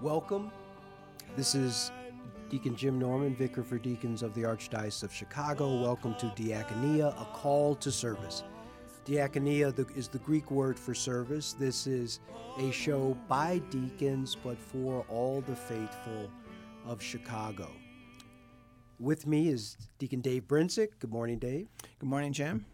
Welcome. This is Deacon Jim Norman, Vicar for Deacons of the Archdiocese of Chicago. Welcome to Diaconia, a call to service. Diaconia is the Greek word for service. This is a show by deacons, but for all the faithful of Chicago. With me is Deacon Dave Brinsick. Good morning, Dave. Good morning, Jim.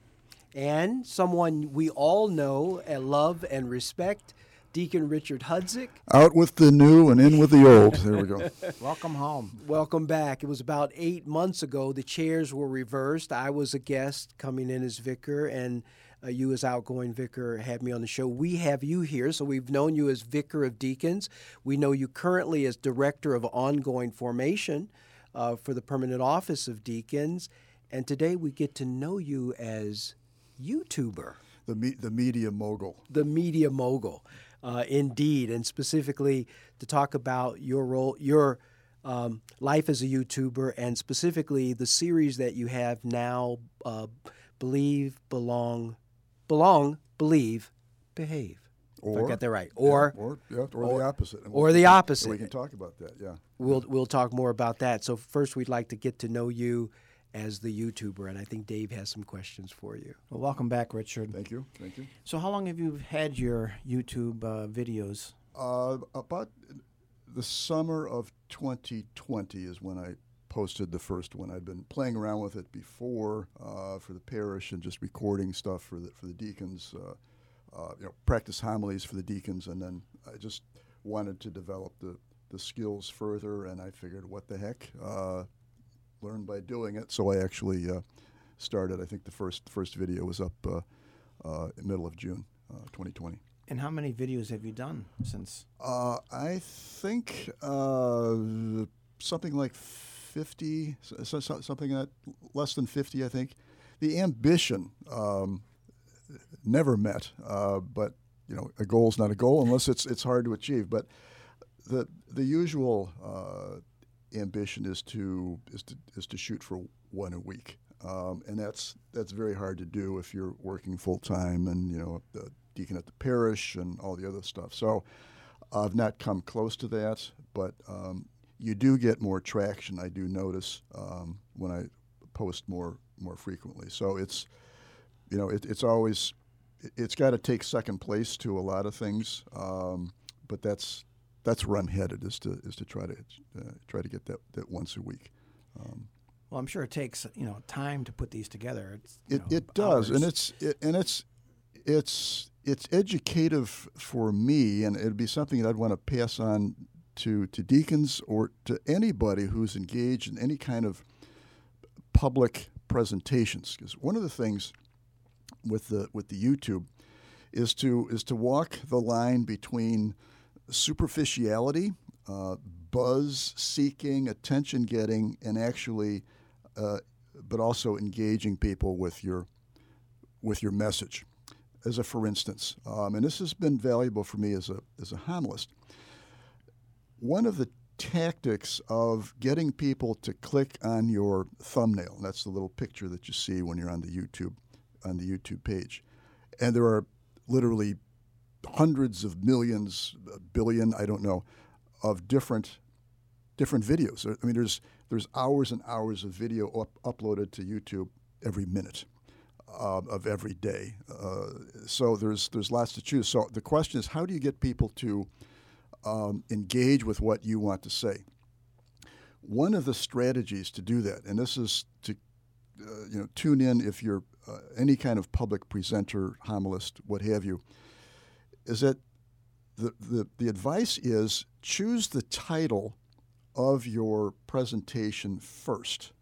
And someone we all know and love and respect, Deacon Richard Hudzik. Out with the new and in with the old. There we go. Welcome home. Welcome back. It was about eight months ago. The chairs were reversed. I was a guest coming in as vicar, and uh, you, as outgoing vicar, had me on the show. We have you here, so we've known you as vicar of deacons. We know you currently as director of ongoing formation uh, for the permanent office of deacons, and today we get to know you as YouTuber. The, me- the media mogul. The media mogul uh, indeed, and specifically to talk about your role, your um, life as a YouTuber, and specifically the series that you have now, uh, believe, belong, belong, believe, behave. Or, I got that right. Or, yeah, or, yeah, or, or, the opposite. or the opposite. We can talk about that. Yeah. We'll we'll talk more about that. So first, we'd like to get to know you as the YouTuber, and I think Dave has some questions for you. Well, welcome back, Richard. Thank you. Thank you. So, how long have you had your YouTube uh, videos? Uh, about the summer of 2020 is when I posted the first one. I'd been playing around with it before uh, for the parish and just recording stuff for the for the deacons, uh, uh, you know, practice homilies for the deacons, and then I just wanted to develop the the skills further, and I figured, what the heck, uh, learn by doing it. So I actually uh, started. I think the first first video was up uh, uh, in middle of June, 2020. And how many videos have you done since? Uh, I think uh, something like 50, so, so, something that less than 50, I think. The ambition um, never met, uh, but you know, a goal is not a goal unless it's it's hard to achieve. But the the usual ambition is to is to is to shoot for one a week, um, and that's that's very hard to do if you're working full time and you know the deacon at the parish and all the other stuff. So I've not come close to that, but um, you do get more traction. I do notice um, when I post more more frequently. So it's you know it, it's always it's got to take second place to a lot of things, um, but that's that's where I'm headed is to is to try to uh, try to get that, that once a week. Um, well, I'm sure it takes you know time to put these together. it know, it does, and it's it, and it's it's it's educative for me, and it'd be something that I'd want to pass on to to deacons or to anybody who's engaged in any kind of public presentations. Because one of the things with the with the YouTube is to is to walk the line between superficiality, uh, buzz seeking, attention getting, and actually, uh, but also engaging people with your with your message. As a for instance, um, and this has been valuable for me as a as a homilist. One of the tactics of getting people to click on your thumbnail. That's the little picture that you see when you're on the YouTube on the YouTube page. And there are literally hundreds of millions, billion, I don't know, of different different videos. I mean, there's there's hours and hours of video up, uploaded to YouTube every minute uh, of every day. Uh, so there's there's lots to choose. So the question is, how do you get people to um, engage with what you want to say? One of the strategies to do that, and this is to uh, you know, tune in if you're uh, any kind of public presenter, homilist, what have you, is that the, the, the advice is choose the title of your presentation first,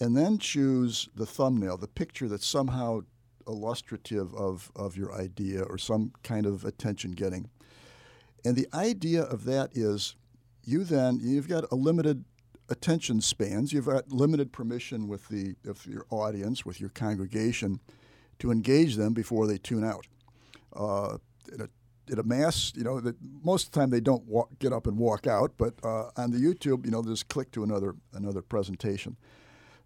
and then choose the thumbnail, the picture that's somehow illustrative of, of your idea or some kind of attention getting. And the idea of that is you then, you've got a limited attention spans, you've got limited permission with, the, with your audience, with your congregation, to engage them before they tune out. Uh, in, a, in a mass, you know, that most of the time they don't walk, get up and walk out, but uh, on the YouTube, you know, there's click to another another presentation.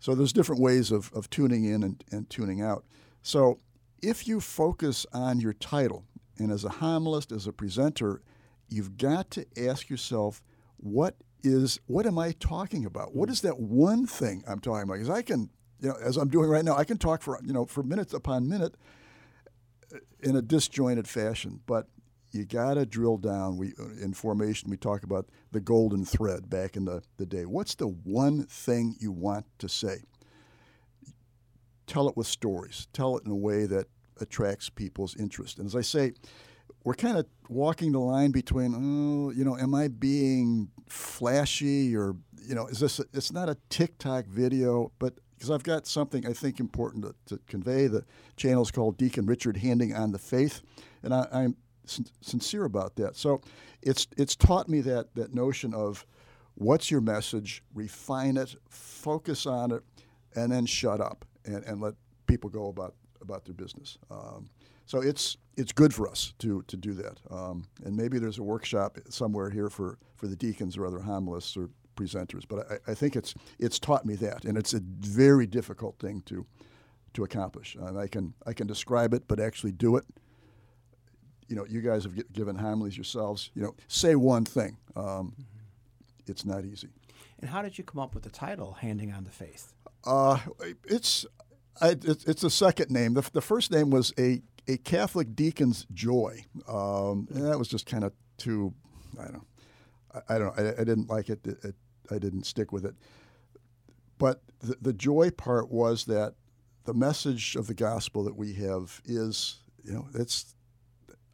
So there's different ways of, of tuning in and, and tuning out. So if you focus on your title, and as a homilist, as a presenter, you've got to ask yourself, what is what am I talking about? What is that one thing I'm talking about? Because I can, you know, as I'm doing right now, I can talk for you know for minutes upon minute in a disjointed fashion, but you got to drill down. We in formation we talk about the golden thread back in the, the day. What's the one thing you want to say? tell it with stories, tell it in a way that attracts people's interest. And as I say, we're kind of walking the line between, oh, you know, am I being flashy or, you know, is this, a, it's not a TikTok video, but because I've got something I think important to, to, convey. The channel is called Deacon Richard Handing on the Faith, and I, am sin- sincere about that. So it's, it's taught me that, that notion of what's your message, refine it, focus on it, and then shut up and, and let people go about about their business. Um, so it's it's good for us to to do that. Um, and maybe there's a workshop somewhere here for, for the deacons or other homilists or presenters. But I, I think it's it's taught me that, and it's a very difficult thing to to accomplish. And I can I can describe it, but actually do it. You know, you guys have given homilies yourselves. You know, say one thing. Um, mm-hmm. It's not easy. And how did you come up with the title, "Handing on the Faith"? Uh, it's I, it's a second name. The, the, first name was a, a Catholic deacon's joy, um, and that was just kind of too. I don't. I, I don't. I, I, didn't like it. It, it. I didn't stick with it. But the, the joy part was that the message of the gospel that we have is, you know, it's.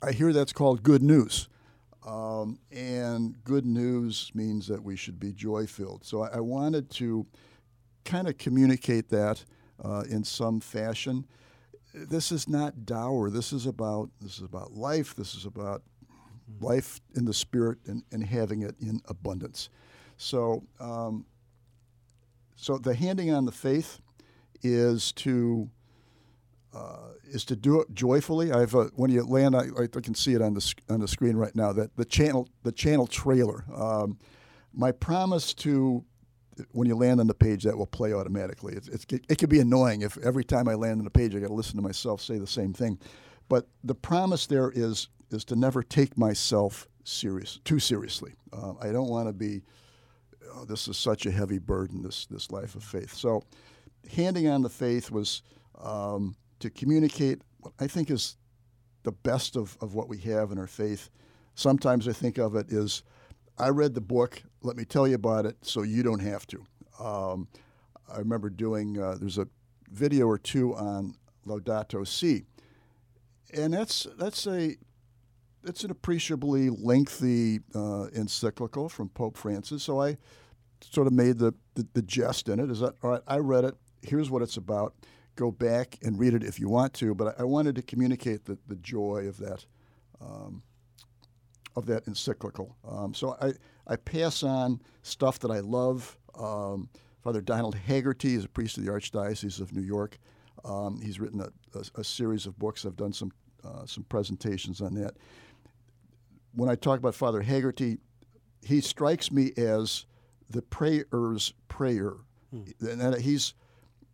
I hear that's called good news. Um, and good news means that we should be joy filled. So I, I wanted to kind of communicate that uh, in some fashion. This is not dour. This is about this is about life. This is about life in the spirit and, and having it in abundance. So, um, so the handing on the faith is to uh, is to do it joyfully. I have a, when you land, I, I, can see it on the on the screen right now. That the channel the channel trailer. Um, my promise to when you land on the page, that will play automatically. It's, it's, it could be annoying if every time I land on a page, I got to listen to myself say the same thing. But the promise there is is to never take myself serious too seriously. Uh, I don't want to be. Oh, this is such a heavy burden. This this life of faith. So, handing on the faith was um, to communicate what I think is the best of, of what we have in our faith. Sometimes I think of it as I read the book. Let me tell you about it so you don't have to. Um, I remember doing, uh, there's a video or two on Laudato Si. And that's, that's a, it's an appreciably lengthy uh, encyclical from Pope Francis. So I sort of made the, the, the jest in it. Is that, all right, I read it. Here's what it's about. Go back and read it if you want to. But I, I wanted to communicate the, the joy of that. Um, of that encyclical. Um, so I, I pass on stuff that I love. Um, Father Donald Haggerty is a priest of the Archdiocese of New York. Um, he's written a, a, a, series of books. I've done some uh, some presentations on that. When I talk about Father Haggerty, he strikes me as the prayer's prayer, hmm. and he's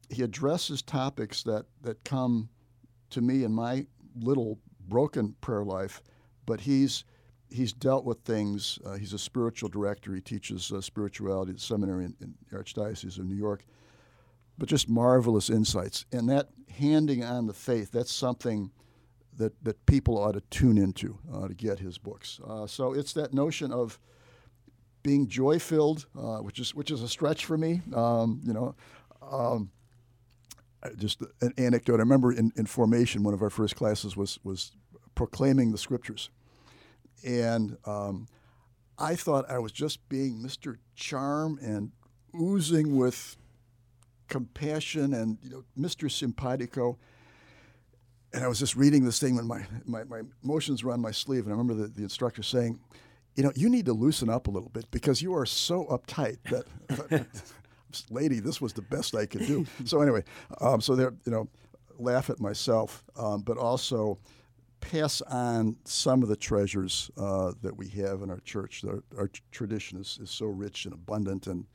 he addresses topics that that come to me in my little broken prayer life, but he's he's dealt with things. Uh, he's a spiritual director. He teaches uh, spirituality at the seminary in, in, the Archdiocese of New York. But just marvelous insights. And that handing on the faith, that's something that, that people ought to tune into uh, to get his books. Uh, so it's that notion of being joy filled, uh, which, is, which is a stretch for me. Um, you know, um, just an anecdote. I remember in, in formation, one of our first classes was was proclaiming the scriptures, and um, I thought I was just being Mr. Charm and oozing with compassion and you know, Mr. Simpatico. And I was just reading this thing when my, my, my emotions were on my sleeve, and I remember the, the instructor saying, you know, you need to loosen up a little bit because you are so uptight that, lady, this was the best I could do. so anyway, um, so there, you know, laugh at myself, um, but also pass on some of the treasures uh, that we have in our church. Our, our tradition is, is so rich and abundant, and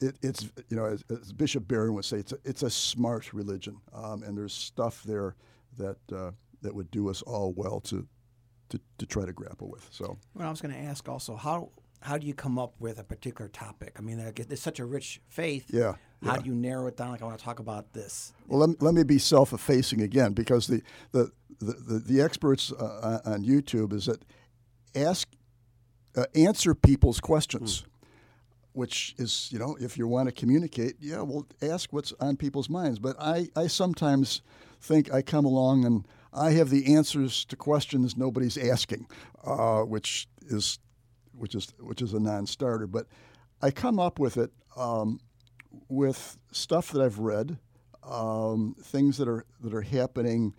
it, it's you know as, as, Bishop Barron would say, it's a, it's a smart religion, um, and there's stuff there that uh, that would do us all well to, to to try to grapple with. So, well, I was going to ask also how how do you come up with a particular topic? I mean, there's such a rich faith. Yeah. How yeah. do you narrow it down? Like I want to talk about this. Well, let me, let me be self-effacing again because the the the, the, the experts uh, on YouTube is that ask uh, answer people's questions. Mm which is, you know, if you want to communicate, yeah, well, ask what's on people's minds. But I, I sometimes think I come along and I have the answers to questions nobody's asking, uh, which is, which is, which is a non-starter. But I come up with it um, with stuff that I've read, um, things that are that are happening,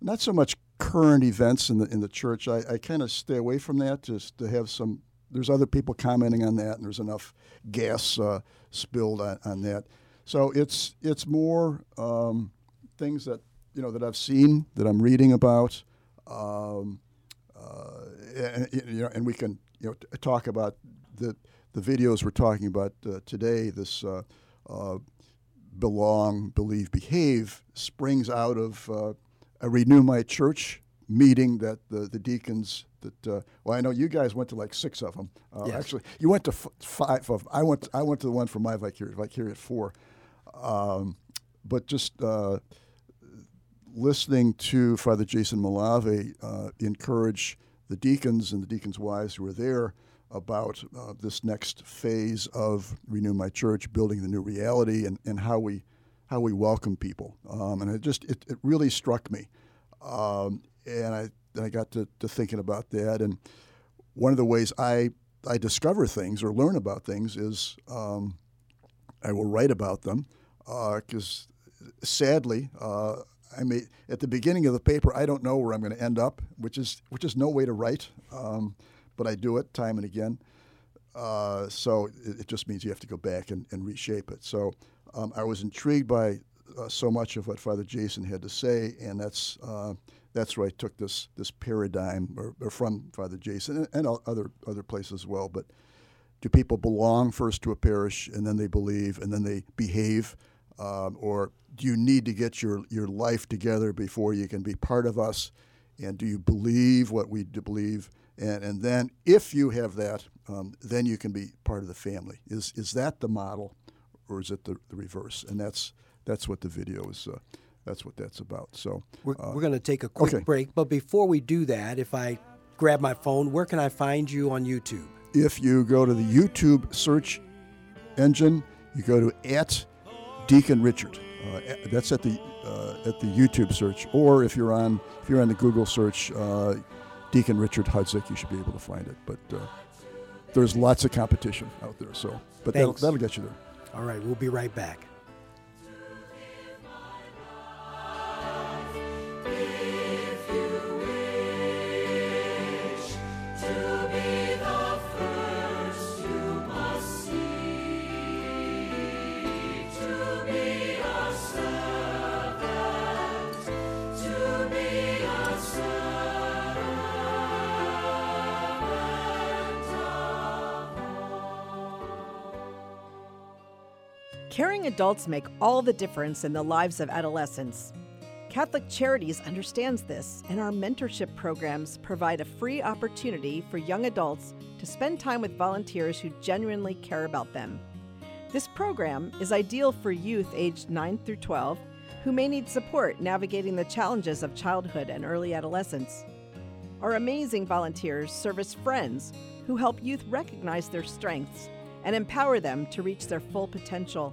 not so much current events in the in the church. I, I kind of stay away from that just to have some there's other people commenting on that, and there's enough gas uh, spilled on, on, that. So it's it's more um, things that you know that I've seen that I'm reading about, um, uh, and, you know, and we can you know t- talk about the the videos we're talking about uh, today. This uh, uh, belong, believe, behave springs out of uh, a Renew My Church meeting that the, the deacons that uh, well I know you guys went to like six of them. Uh, yes. Actually, you went to f- five of them. I went to, I went to the one for my vicariate vicariate four, um, but just uh, listening to Father Jason Malave uh, encourage the deacons and the deacons' wives who were there about uh, this next phase of Renew My Church, building the new reality, and, and how we how we welcome people. Um, and it just it, it really struck me. Um, and I I got to, to thinking about that. And one of the ways I I discover things or learn about things is um, I will write about them because uh, sadly uh, I may at the beginning of the paper I don't know where I'm going to end up, which is which is no way to write, um, but I do it time and again. Uh, so it, it, just means you have to go back and, and reshape it. So um, I was intrigued by uh, so much of what Father Jason had to say, and that's uh, that's where I took this this paradigm or, or from Father Jason and, and, other other places as well. But do people belong first to a parish and then they believe and then they behave, um, or do you need to get your your life together before you can be part of us? And do you believe what we believe? And and then if you have that, um, then you can be part of the family. Is is that the model, or is it the, the reverse? And that's that's what the video is. Uh, that's what that's about. So we're, uh, we're going to take a quick okay. break, but before we do that, if I grab my phone, where can I find you on YouTube? If you go to the YouTube search engine, you go to at Deacon Richard. Uh, that's at the uh, at the YouTube search, or if you're on if you're on the Google search, uh, Deacon Richard Hudzik, you should be able to find it. But uh, there's lots of competition out there, so but that'll, that'll get you there. All right, we'll be right back. Adults make all the difference in the lives of adolescents. Catholic Charities understands this, and our mentorship programs provide a free opportunity for young adults to spend time with volunteers who genuinely care about them. This program is ideal for youth aged 9 through 12 who may need support navigating the challenges of childhood and early adolescence. Our amazing volunteers serve as friends who help youth recognize their strengths and empower them to reach their full potential.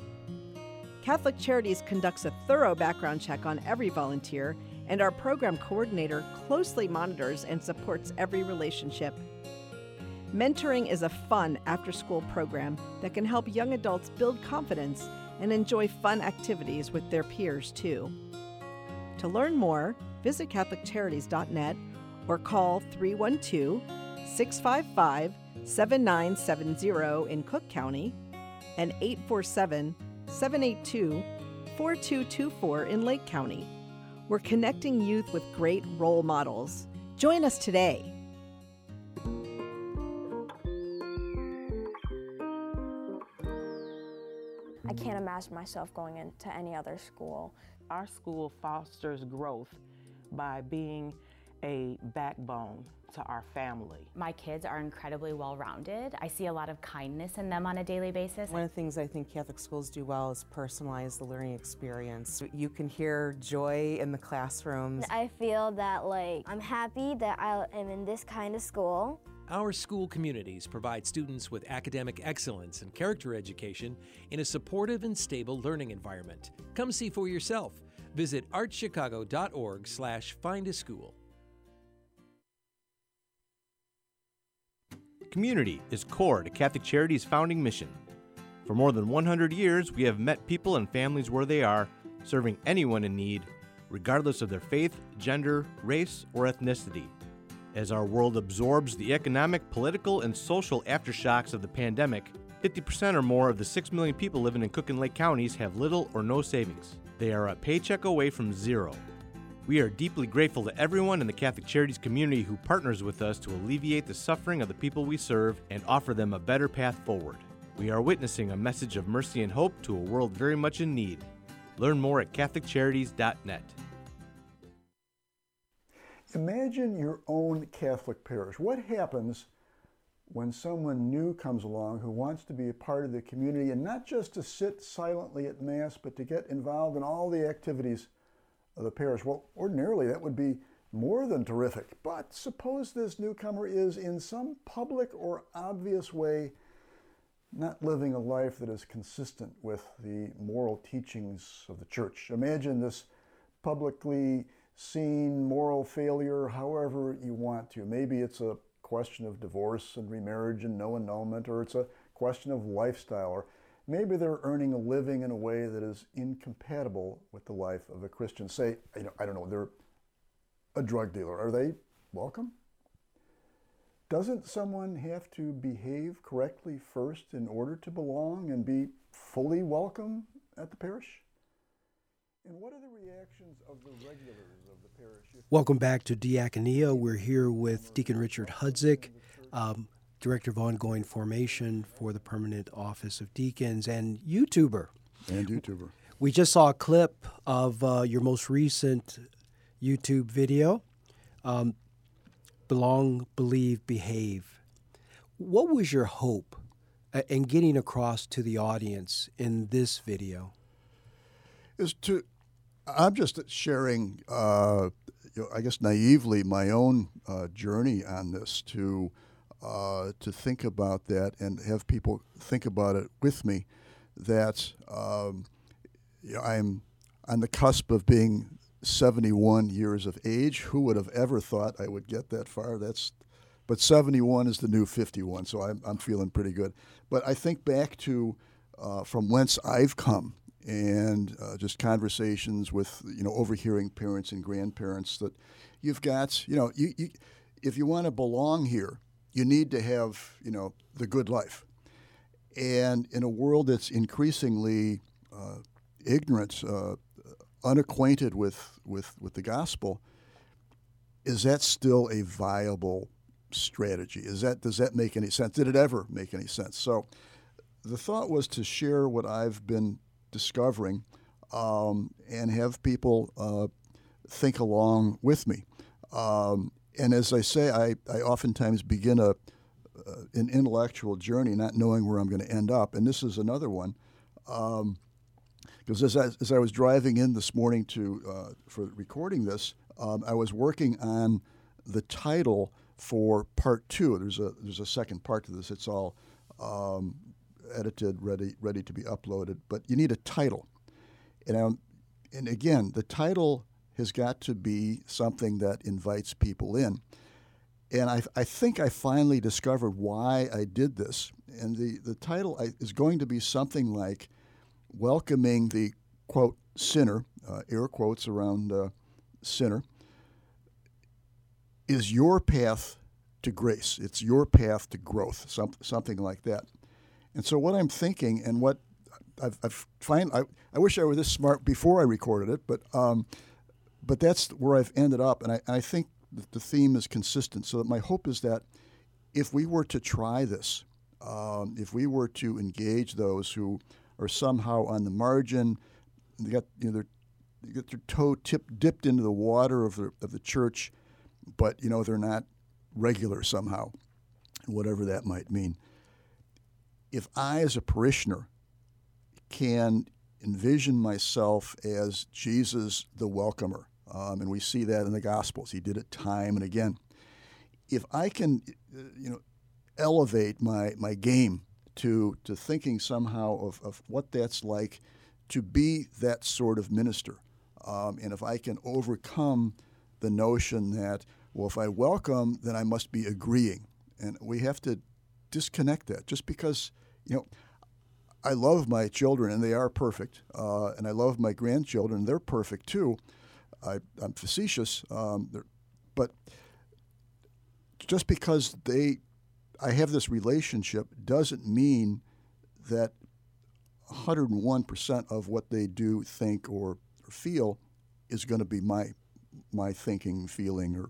Catholic Charities conducts a thorough background check on every volunteer, and our program coordinator closely monitors and supports every relationship. Mentoring is a fun after school program that can help young adults build confidence and enjoy fun activities with their peers, too. To learn more, visit CatholicCharities.net or call 312 655 7970 in Cook County and 847 782 4224 in Lake County. We're connecting youth with great role models. Join us today. I can't imagine myself going into any other school. Our school fosters growth by being a backbone to our family. My kids are incredibly well rounded. I see a lot of kindness in them on a daily basis. One of the things I think Catholic schools do well is personalize the learning experience. You can hear joy in the classrooms. I feel that like I'm happy that I am in this kind of school. Our school communities provide students with academic excellence and character education in a supportive and stable learning environment. Come see for yourself. Visit archchicago.org slash find a school. Community is core to Catholic Charities' founding mission. For more than 100 years, we have met people and families where they are, serving anyone in need, regardless of their faith, gender, race, or ethnicity. As our world absorbs the economic, political, and social aftershocks of the pandemic, 50% or more of the 6 million people living in Cook and Lake counties have little or no savings. They are a paycheck away from zero. We are deeply grateful to everyone in the Catholic Charities community who partners with us to alleviate the suffering of the people we serve and offer them a better path forward. We are witnessing a message of mercy and hope to a world very much in need. Learn more at CatholicCharities.net. Imagine your own Catholic parish. What happens when someone new comes along who wants to be a part of the community and not just to sit silently at Mass, but to get involved in all the activities of the parish? Well, ordinarily that would be more than terrific. But suppose this newcomer is in some public or obvious way not living a life that is consistent with the moral teachings of the church. Imagine this publicly seen moral failure however you want to. Maybe it's a question of divorce and remarriage and no annulment, or it's a question of lifestyle, or maybe they're earning a living in a way that is incompatible with the life of a Christian. Say, you know, I don't know, they're a drug dealer. Are they welcome? Doesn't someone have to behave correctly first in order to belong and be fully welcome at the parish? And what are the reactions of the regulars of the parish? Welcome back to Diaconia. We're here with Deacon Richard Hudzik, um, Director of Ongoing Formation for the Permanent Office of Deacons and YouTuber. And YouTuber. We just saw a clip of uh, your most recent YouTube video, um, Belong, Believe, Behave. What was your hope uh, in getting across to the audience in this video? Is to I'm just sharing, uh, you know, I guess naively, my own uh, journey on this to uh, to think about that and have people think about it with me. That um, I'm on the cusp of being 71 years of age. Who would have ever thought I would get that far? That's but 71 is the new 51, so I'm, I'm feeling pretty good. But I think back to uh, from whence I've come and uh, just conversations with you know overhearing parents and grandparents that you've got you know you, you if you want to belong here you need to have you know the good life. And in a world that's increasingly uh, ignorant uh, unacquainted with, with with the gospel is that still a viable strategy? Is that does that make any sense? Did it ever make any sense? So the thought was to share what I've been discovering um, and have people uh, think along with me. Um, and as I say, I, I oftentimes begin a, uh, an intellectual journey not knowing where I'm going to end up. And this is another one. Because um, as, I, as I was driving in this morning to uh, for recording this, um, I was working on the title for part two. There's a there's a second part to this. It's all um, edited, ready, ready to be uploaded. But you need a title, And, and again, the title has got to be something that invites people in. And I, I think I finally discovered why I did this. And the, the title is going to be something like Welcoming the, quote, sinner, uh, air quotes around uh, sinner, is your path to grace. It's your path to growth, some, something like that. And so, what I'm thinking and what I've, I've find, I, I wish I were this smart before I recorded it, but um, but that's where I've ended up, and I, I think that the theme is consistent. So my hope is that if we were to try this, um, if we were to engage those who are somehow on the margin, they got you know they get their toe tip, dipped into the water of the of the church, but you know they're not regular somehow, whatever that might mean. If I, as a parishioner, can envision myself as Jesus the welcomer, um, and we see that in the Gospels. He did it time and again. If I can, uh, you know, elevate my, my game to, to thinking somehow of, of what that's like to be that sort of minister, um, and if I can overcome the notion that, well, if I welcome, then I must be agreeing. And we have to disconnect that just because, you know, I love my children and they are perfect, uh, and I love my grandchildren; they're perfect too. I, am facetious, um, but just because they, I have this relationship, doesn't mean that 101% of what they do, think, or, or feel is going to be my my thinking, feeling, or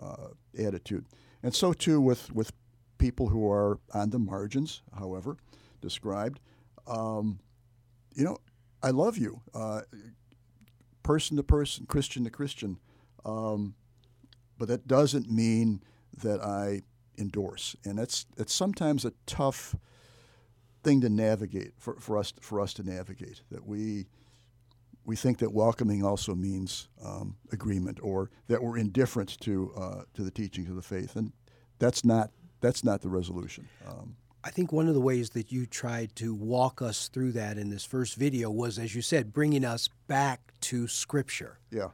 uh, attitude. And so too with with people who are on the margins, however described um, you know, I love you, uh, person to person, Christian to Christian. Um, but that doesn't mean that I endorse, and that's it's sometimes a tough thing to navigate for, for us for us to navigate. That we we think that welcoming also means um, agreement, or that we're indifferent to uh, to the teachings of the faith, and that's not that's not the resolution. Um, I think one of the ways that you tried to walk us through that in this first video was, as you said, bringing us back to Scripture. Yeah.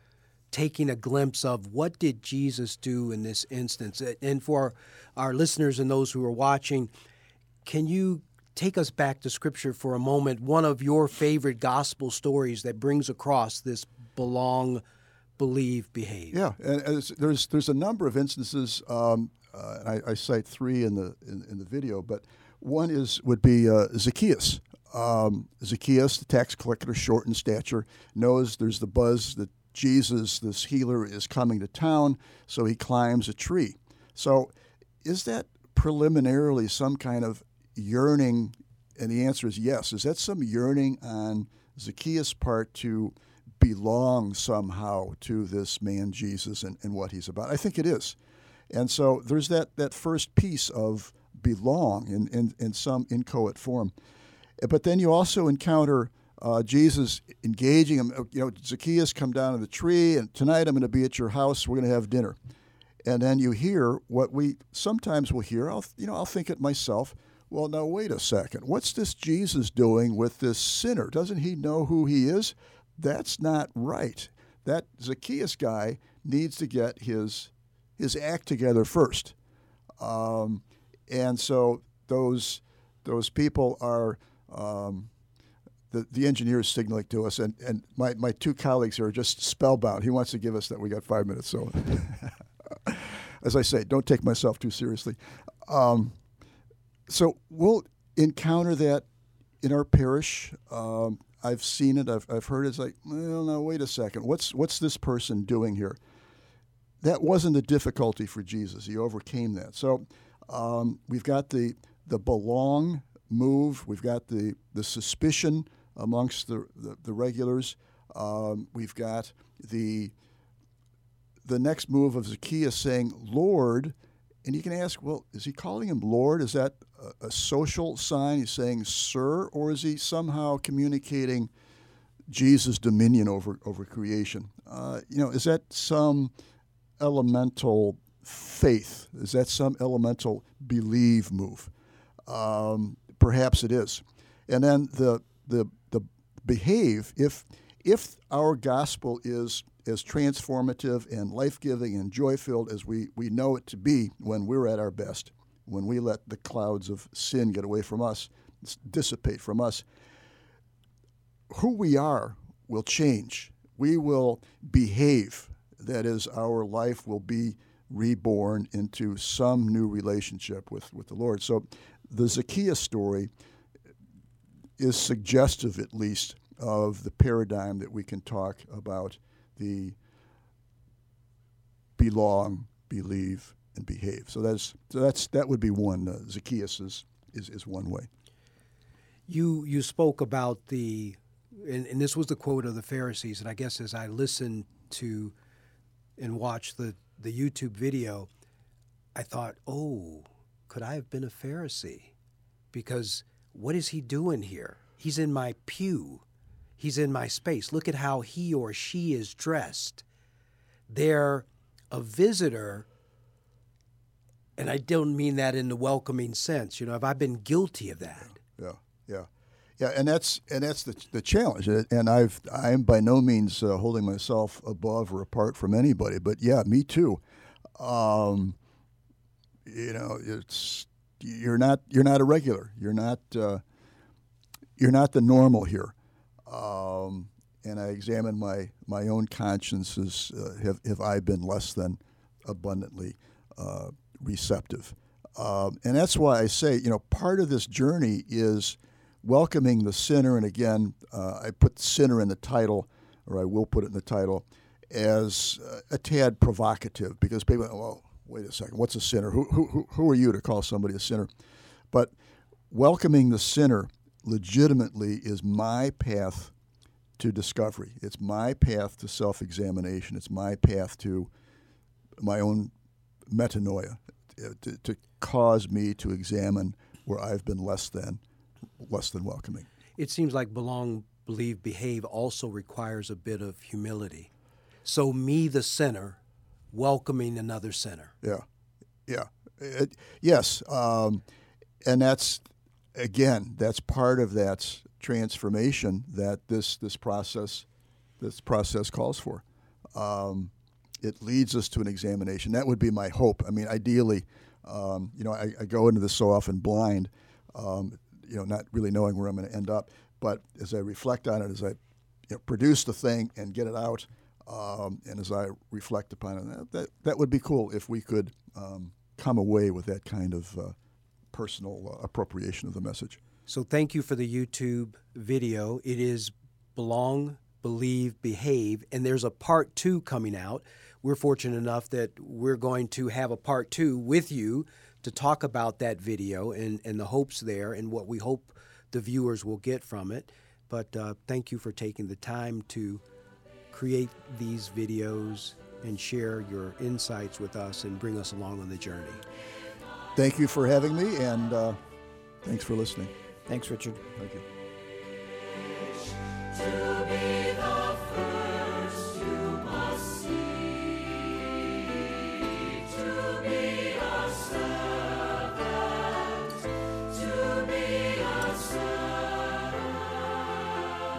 Taking a glimpse of what did Jesus do in this instance. And for our listeners and those who are watching, can you take us back to Scripture for a moment? One of your favorite gospel stories that brings across this belong, believe, behave. Yeah, and there's there's a number of instances. Um, uh, and I, I, cite three in the in, in, the video, but one is would be uh, Zacchaeus. Um, Zacchaeus, the tax collector, short in stature, knows there's the buzz that Jesus, this healer, is coming to town, so he climbs a tree. So, is that preliminarily some kind of yearning? And the answer is yes. Is that some yearning on Zacchaeus' part to belong somehow to this man Jesus and, and what he's about? I think it is. And so there's that, that first piece of belong in, in, in some inchoate form. But then you also encounter uh, Jesus engaging him. You know, Zacchaeus, come down to the tree, and tonight I'm going to be at your house. We're going to have dinner. And then you hear what we sometimes will hear. I'll, you know, I'll think it myself. Well, now wait a second. What's this Jesus doing with this sinner? Doesn't he know who he is? That's not right. That Zacchaeus guy needs to get his his act together first. Um, and so those those people are um, the the engineers signaling to us, and, and my, my two colleagues are just spellbound. He wants to give us that. We got five minutes, so as I say, don't take myself too seriously. Um, so we'll encounter that in our parish. Um, I've seen it. I've, I've heard it. It's like, well, now wait a second. What's what's this person doing here? That wasn't a difficulty for Jesus. He overcame that. So um, we've got the the belong move. We've got the the suspicion amongst the the, the regulars. Um, we've got the the next move of Zacchaeus saying, "Lord," and you can ask, well, is he calling him Lord? Is that a, a social sign? He's saying "Sir," or is he somehow communicating Jesus' dominion over over creation? Uh, you know, is that some elemental faith? Is that some elemental believe move? Um, perhaps it is. And then the, the, the behave, if, if our gospel is as transformative and life giving and joy filled as we, we know it to be when we're at our best, when we let the clouds of sin get away from us, dissipate from us, who we are will change. We will behave. That is, our life will be reborn into some new relationship with, with the Lord. So the Zacchaeus story is suggestive, at least, of the paradigm that we can talk about the belong, believe, and behave. So that's so that's that would be one. Uh, Zacchaeus is, is is one way. You you spoke about the, and, and this was the quote of the Pharisees, and I guess as I listened to and watched the the YouTube video, I thought, oh, could I have been a Pharisee? Because what is he doing here? He's in my pew. He's in my space. Look at how he or she is dressed. They're a visitor, and I don't mean that in the welcoming sense. You know, have I been guilty of that? Yeah, yeah, yeah, and that's and that's the the challenge. And I've I'm by no means uh, holding myself above or apart from anybody, but yeah, me too. Um, you know, it's you're not you're not a regular. You're not uh, you're not the normal here. Um, and I examine my, my own consciences. Uh, have, have I been less than abundantly uh, receptive? Um, and that's why I say, you know, part of this journey is welcoming the sinner. And again, uh, I put sinner in the title, or I will put it in the title, as a tad provocative because people, well, wait a second, what's a sinner? Who, who, who are you to call somebody a sinner? But welcoming the sinner legitimately is my path to discovery. It's my path to self examination. It's my path to my own metanoia, to, to, cause me to examine where I've been less than, less than welcoming. It seems like belong, believe, behave also requires a bit of humility. So, me, the sinner, welcoming another sinner. Yeah, yeah, it, yes, um, and that's again, that's part of that transformation that this this process this process calls for. Um, it leads us to an examination. That would be my hope. I mean, ideally, um, you know, I, I, go into this so often blind, um, you know, not really knowing where I'm going to end up. But as I reflect on it, as I you know, produce the thing and get it out, um, and as I reflect upon it, that that would be cool if we could um, come away with that kind of uh, personal uh, appropriation of the message. So thank you for the YouTube video. It is Belong, Believe, Behave, and there's a part two coming out. We're fortunate enough that we're going to have a part two with you to talk about that video and, and the hopes there and what we hope the viewers will get from it. But uh, thank you for taking the time to create these videos and share your insights with us and bring us along on the journey thank you for having me, and uh, thanks for listening. Thanks, Richard. Thank you.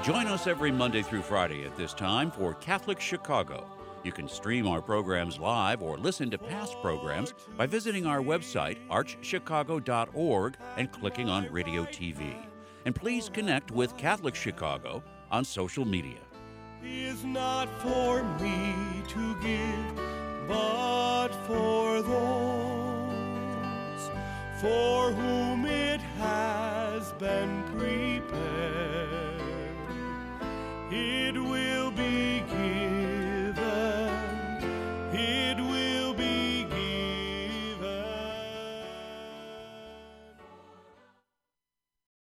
Join us every Monday through Friday at this time for Catholic Chicago you can stream our programs live or listen to past programs by visiting our website, archchicago.org, and clicking on Radio TV. And please connect with Catholic Chicago on social media. Is not for me to give, but for those for whom it has been prepared it will begin.